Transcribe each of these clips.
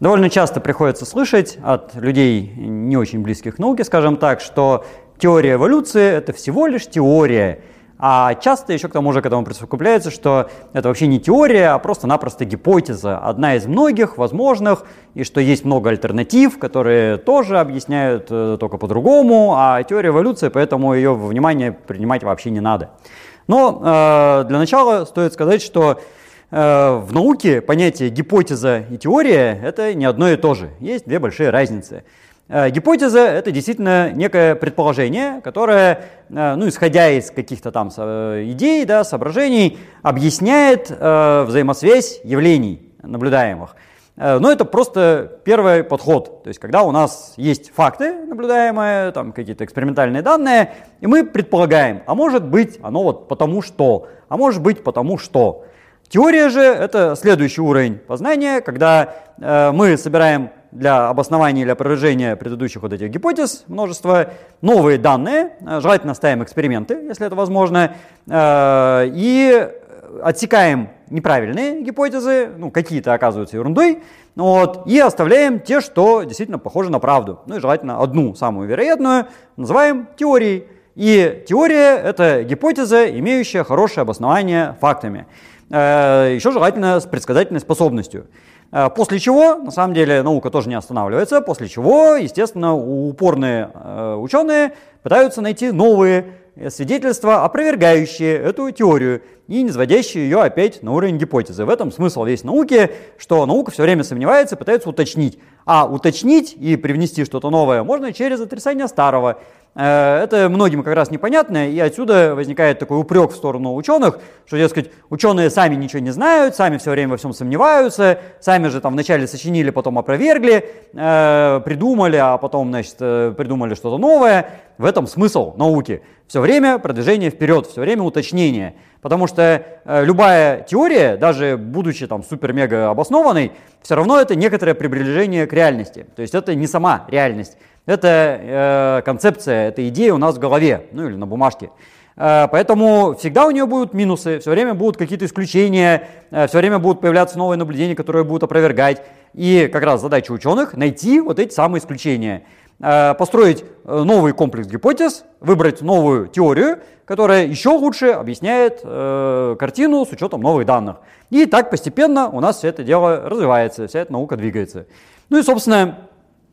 Довольно часто приходится слышать от людей, не очень близких к науке, скажем так, что теория эволюции – это всего лишь теория. А часто еще к тому же к этому присовокупляется, что это вообще не теория, а просто-напросто гипотеза, одна из многих возможных, и что есть много альтернатив, которые тоже объясняют э, только по-другому, а теория эволюции, поэтому ее внимание принимать вообще не надо. Но э, для начала стоит сказать, что в науке понятие гипотеза и теория это не одно и то же. Есть две большие разницы. Э, гипотеза – это действительно некое предположение, которое, э, ну, исходя из каких-то там э, идей, да, соображений, объясняет э, взаимосвязь явлений наблюдаемых. Но это просто первый подход. То есть, когда у нас есть факты наблюдаемые, там какие-то экспериментальные данные, и мы предполагаем, а может быть оно вот потому что, а может быть потому что. Теория же это следующий уровень познания, когда э, мы собираем для обоснования или опровержения предыдущих вот этих гипотез множество новые данные, э, желательно ставим эксперименты, если это возможно, э, и отсекаем неправильные гипотезы, ну, какие-то оказываются ерундой, вот, и оставляем те, что действительно похожи на правду. Ну и желательно одну, самую вероятную, называем теорией. И теория – это гипотеза, имеющая хорошее обоснование фактами. Э, Еще желательно с предсказательной способностью. Э, после чего, на самом деле, наука тоже не останавливается, после чего, естественно, упорные э, ученые пытаются найти новые свидетельства, опровергающие эту теорию и не сводящие ее опять на уровень гипотезы. В этом смысл весь науки, что наука все время сомневается, пытается уточнить. А уточнить и привнести что-то новое можно через отрицание старого. Э, это многим как раз непонятно, и отсюда возникает такой упрек в сторону ученых, что, дескать, ученые сами ничего не знают, сами все время во всем сомневаются, сами же там вначале сочинили, потом опровергли, э, придумали, а потом, значит, э, придумали что-то новое. В этом смысл науки. Все время продвижение вперед, все время уточнение. Потому что любая теория, даже будучи там супер-мега обоснованной, все равно это некоторое приближение к реальности. То есть это не сама реальность. Это э, концепция, это идея у нас в голове, ну или на бумажке. Э, поэтому всегда у нее будут минусы, все время будут какие-то исключения, э, все время будут появляться новые наблюдения, которые будут опровергать. И как раз задача ученых найти вот эти самые исключения, э, построить новый комплекс гипотез, выбрать новую теорию, которая еще лучше объясняет картину с учетом новых данных. И так постепенно у нас все это дело развивается, вся эта наука двигается. Ну и, собственно,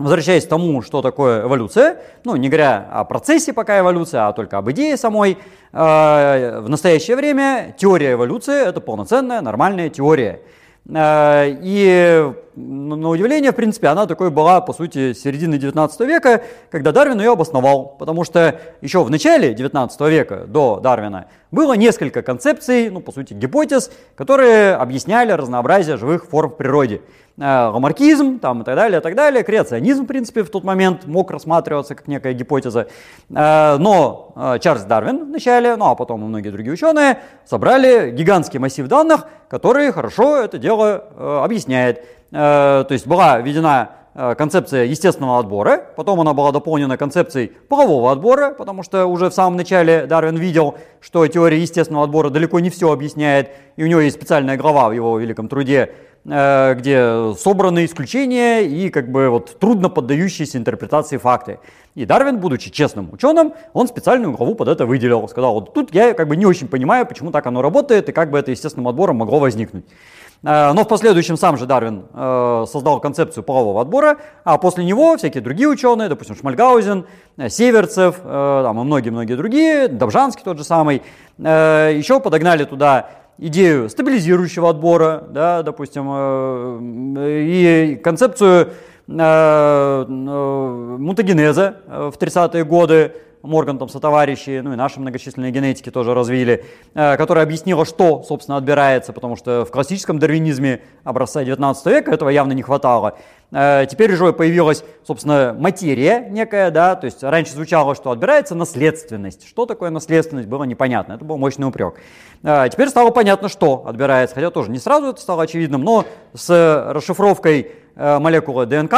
Возвращаясь к тому, что такое эволюция, ну, не говоря о процессе пока эволюции, а только об идее самой, э, в настоящее время теория эволюции – это полноценная, нормальная теория. Э, и на удивление, в принципе, она такой была, по сути, с середины 19 века, когда Дарвин ее обосновал. Потому что еще в начале 19 века, до Дарвина, было несколько концепций, ну, по сути, гипотез, которые объясняли разнообразие живых форм в природе. Э, ламаркизм там, и так далее, и так далее. Креационизм, в принципе, в тот момент мог рассматриваться как некая гипотеза. Э, но э, Чарльз Дарвин вначале, ну а потом и многие другие ученые собрали гигантский массив данных, который хорошо это дело объясняет. То есть была введена концепция естественного отбора, потом она была дополнена концепцией полового отбора, потому что уже в самом начале Дарвин видел, что теория естественного отбора далеко не все объясняет, и у него есть специальная глава в его великом труде где собраны исключения и как бы вот трудно поддающиеся интерпретации факты. И Дарвин, будучи честным ученым, он специальную главу под это выделил. Сказал, вот тут я как бы не очень понимаю, почему так оно работает и как бы это естественным отбором могло возникнуть. Э, но в последующем сам же Дарвин э, создал концепцию полового отбора, а после него всякие другие ученые, допустим, Шмальгаузен, Северцев там, и многие-многие другие, Добжанский тот же самый, еще подогнали туда идею стабилизирующего отбора, да, допустим, э, и концепцию э, э, мутагенеза в 30-е годы, Морган там сотоварищи, ну и наши многочисленные генетики тоже развили, которая объяснила, что, собственно, отбирается, потому что в классическом дарвинизме образца 19 века этого явно не хватало. Теперь уже появилась, собственно, материя некая, да, то есть раньше звучало, что отбирается наследственность. Что такое наследственность, было непонятно, это был мощный упрек. А, теперь стало понятно, что отбирается, хотя тоже не сразу это стало очевидным, но с расшифровкой э, молекулы ДНК,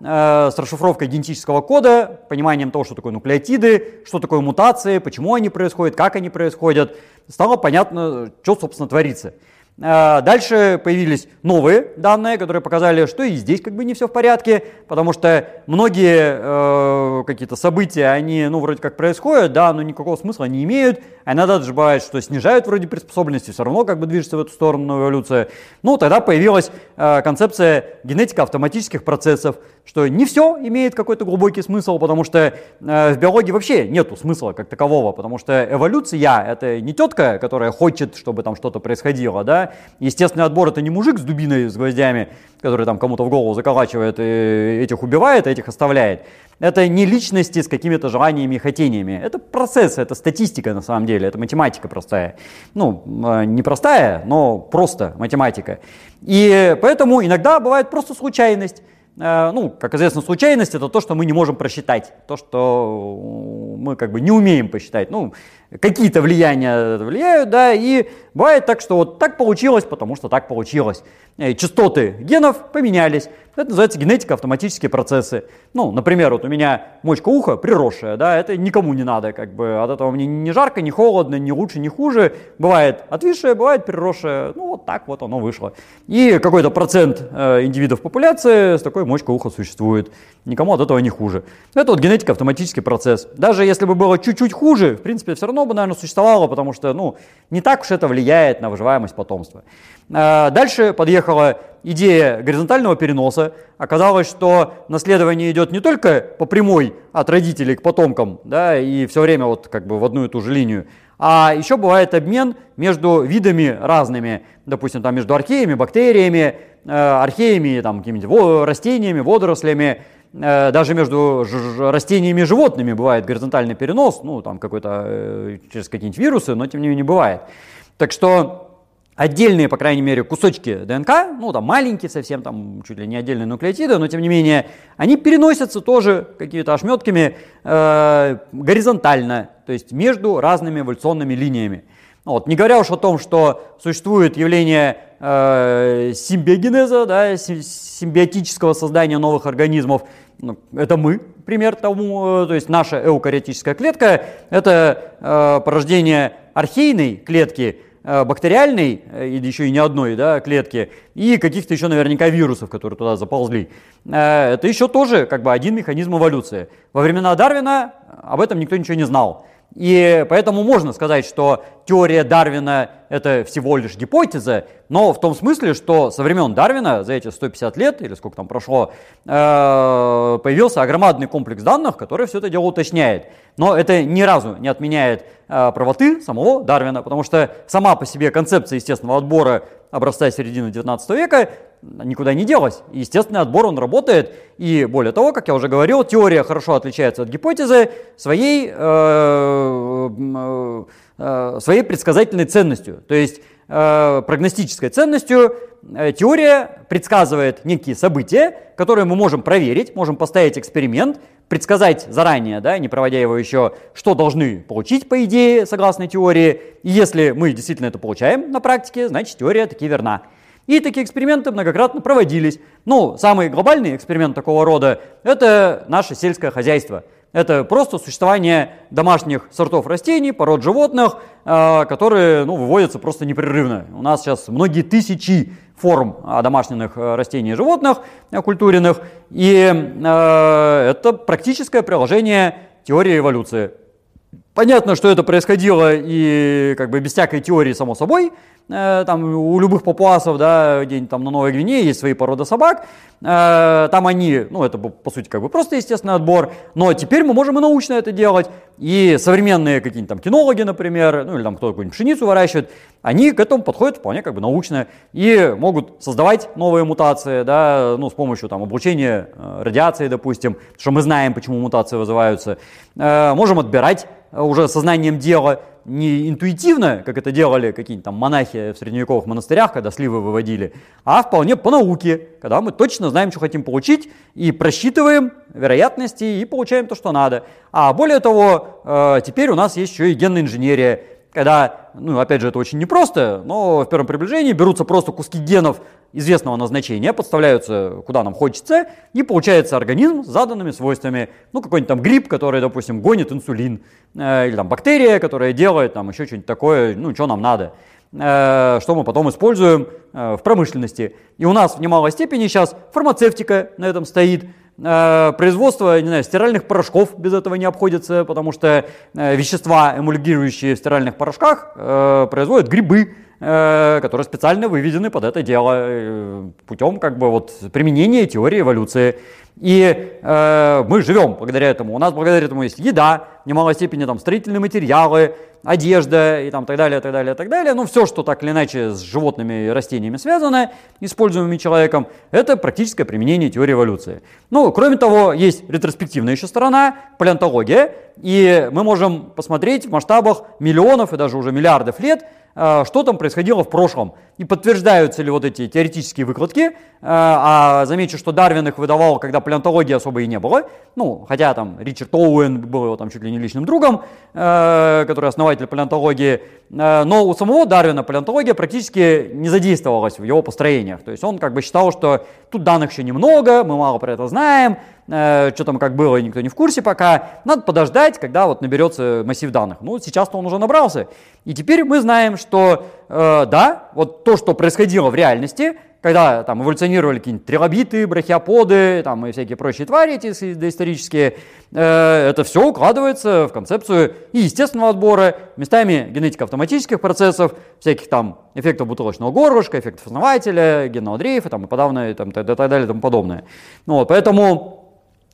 э, с расшифровкой генетического кода, пониманием того, что такое нуклеотиды, что такое мутации, почему они происходят, как они происходят, стало понятно, что, собственно, творится. А, дальше появились новые данные, которые показали, что и здесь как бы не все в порядке, потому что многие э, какие-то события, они, ну, вроде как происходят, да, но никакого смысла не имеют, а иногда даже бывает, что снижают вроде приспособленности, все равно как бы движется в эту сторону эволюция. Ну, тогда появилась э, концепция генетика автоматических процессов, что не все имеет какой-то глубокий смысл, потому что э, в биологии вообще нету смысла как такового, потому что эволюция — это не тетка, которая хочет, чтобы там что-то происходило, да, Естественный отбор это не мужик с дубиной, с гвоздями, который там кому-то в голову заколачивает и этих убивает, а этих оставляет. Это не личности с какими-то желаниями и хотениями. Это процесс, это статистика на самом деле, это математика простая. Ну, э, не простая, но просто математика. И поэтому иногда бывает просто случайность. Э, ну, как известно, случайность это то, что мы не можем просчитать, то, что мы как бы не умеем посчитать. Ну, какие-то влияния влияют, да, и бывает так, что вот так получилось, потому что так получилось. Э, частоты генов поменялись. Это называется генетика, автоматические процессы. Ну, например, вот у меня мочка уха приросшая, да, это никому не надо, как бы от этого мне не жарко, не холодно, не лучше, не хуже. Бывает отвисшее, бывает приросшее, ну вот так вот оно вышло. И какой-то процент э, индивидов популяции с такой мочкой уха существует. Никому от этого не хуже. Это вот генетика, автоматический процесс. Даже если бы было чуть-чуть хуже, в принципе, все равно бы, наверное, существовало, потому что, ну, не так уж это влияет на выживаемость потомства. Э, дальше подъехала идея горизонтального переноса. Оказалось, что наследование идет не только по прямой от родителей к потомкам, да, и все время вот как бы в одну и ту же линию, а еще бывает обмен между видами разными, допустим, там между археями, бактериями, э, археями, там, какими-нибудь растениями, водорослями, э, даже между растениями и животными бывает горизонтальный перенос, ну, там какой-то через какие-нибудь вирусы, но тем не менее бывает. Так что отдельные, по крайней мере, кусочки ДНК, ну там маленькие совсем, там чуть ли не отдельные нуклеотиды, но тем не менее, они переносятся тоже какими-то ошметками э, горизонтально, то есть между разными эволюционными линиями. Вот, не говоря уж о том, что существует явление э, симбиогенеза, да, симбиотического создания новых организмов, ну, это мы, пример тому, э, то есть наша эукариотическая клетка, это э, порождение архейной клетки, бактериальной, э, еще и не одной да, клетки, и каких-то еще наверняка вирусов, которые туда заползли. Э, это еще тоже как бы один механизм эволюции. Во времена Дарвина об этом никто ничего не знал. И поэтому можно сказать, что теория Дарвина это всего лишь гипотеза, но в том смысле, что со времен Дарвина, за эти 150 лет, или сколько там прошло, э, появился огромадный комплекс данных, который все это дело уточняет. Но это ни разу не отменяет э, правоты самого Дарвина, потому что сама по себе концепция естественного отбора образца середины 19 века никуда не делась. естественный отбор, он работает. И более того, как я уже говорил, теория хорошо отличается от гипотезы своей, э, э, э, своей предсказательной ценностью. То есть прогностической ценностью э, теория предсказывает некие события, которые мы можем проверить, можем поставить эксперимент, предсказать заранее, да, не проводя его еще, что должны получить, по идее, согласно теории. И если мы действительно это получаем на практике, значит теория таки верна. И такие эксперименты многократно проводились. Ну, самый глобальный эксперимент такого рода – это наше сельское хозяйство. Это просто существование домашних сортов растений, пород животных, э, которые ну, выводятся просто непрерывно. У нас сейчас многие тысячи форм домашних э, растений и животных э, культуренных, и это практическое приложение теории эволюции. Понятно, что это происходило и как бы без всякой теории, само собой, Э, там у любых папуасов, да, где-нибудь там на Новой Гвинее есть свои породы собак, э, там они, ну это по сути как бы просто естественный отбор, но теперь мы можем и научно это делать, и современные какие-нибудь там кинологи, например, ну или там кто какую-нибудь пшеницу выращивает, они к этому подходят вполне как бы научно. И могут создавать новые мутации, да, ну с помощью там облучения э, радиации, допустим, что мы знаем, почему мутации вызываются, можем отбирать уже сознанием дела, не интуитивно, как это делали какие-нибудь там монахи в средневековых монастырях, когда сливы выводили, а вполне по науке, когда мы точно знаем, что хотим получить, и просчитываем вероятности и получаем то, что надо. А более того, э, теперь у нас есть еще и генная инженерия, когда, ну, опять же, это очень непросто, но в первом приближении берутся просто куски генов известного назначения, подставляются куда нам хочется, и получается организм с заданными свойствами. Ну, какой-нибудь там гриб, который, допустим, гонит инсулин, э, или там бактерия, которая делает там еще что-нибудь такое, ну, что нам надо. что мы потом используем в промышленности. И у нас в немалой степени сейчас фармацевтика на этом стоит, производство не знаю, стиральных порошков без этого не обходится, потому что вещества, эмульгирующие в стиральных порошках, производят грибы, Э, которые специально выведены под это дело э, путем как бы вот применения теории эволюции. И э, мы живем благодаря этому. У нас благодаря этому есть еда, в немалой степени там строительные материалы, одежда и там так далее, так далее, так далее. Ну, все, что так или иначе с животными и растениями связано, используемыми человеком, это практическое применение теории эволюции. Ну, кроме того, есть ретроспективная еще сторона, палеонтология, и мы можем посмотреть в масштабах миллионов и даже уже миллиардов лет, Э, что там происходило в прошлом и подтверждаются ли вот эти теоретические выкладки. Э, а замечу, что Дарвин их выдавал, когда палеонтологии особо и не было. Ну, хотя там Ричард Оуэн был его там чуть ли не личным другом, э, который основатель палеонтологии. Но у самого Дарвина палеонтология практически не задействовалась в его построениях. То есть он как бы считал, что тут данных еще немного, мы мало про это знаем, э, что там как было, никто не в курсе пока. Надо подождать, когда вот наберется массив данных. Ну, сейчас-то он уже набрался. И теперь мы знаем, что э, да, вот то, что происходило в реальности, когда там эволюционировали какие-нибудь трилобиты, брахиоподы там, и всякие прочие твари эти доисторические, э, это все укладывается в концепцию и естественного отбора, местами генетика автоматических процессов, всяких там эффектов бутылочного горлышка, эффектов основателя, генного дрейфа там, и подавное, там, и так далее и тому подобное. Ну, вот, поэтому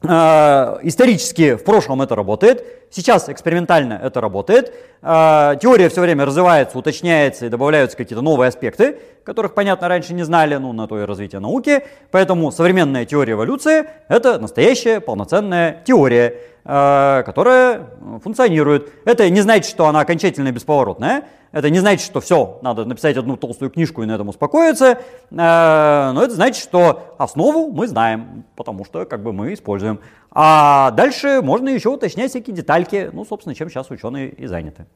исторически в прошлом это работает, сейчас экспериментально это работает. Э, теория все время развивается, уточняется и добавляются какие-то новые аспекты, которых, понятно, раньше не знали, ну, на то и развитие науки. Поэтому современная теория эволюции – это настоящая полноценная теория, э, которая функционирует. Это не значит, что она окончательно бесповоротная, это не значит, что все, надо написать одну толстую книжку и на этом успокоиться, но это значит, что основу мы знаем, потому что как бы мы используем. А дальше можно еще уточнять всякие детальки, ну, собственно, чем сейчас ученые и заняты.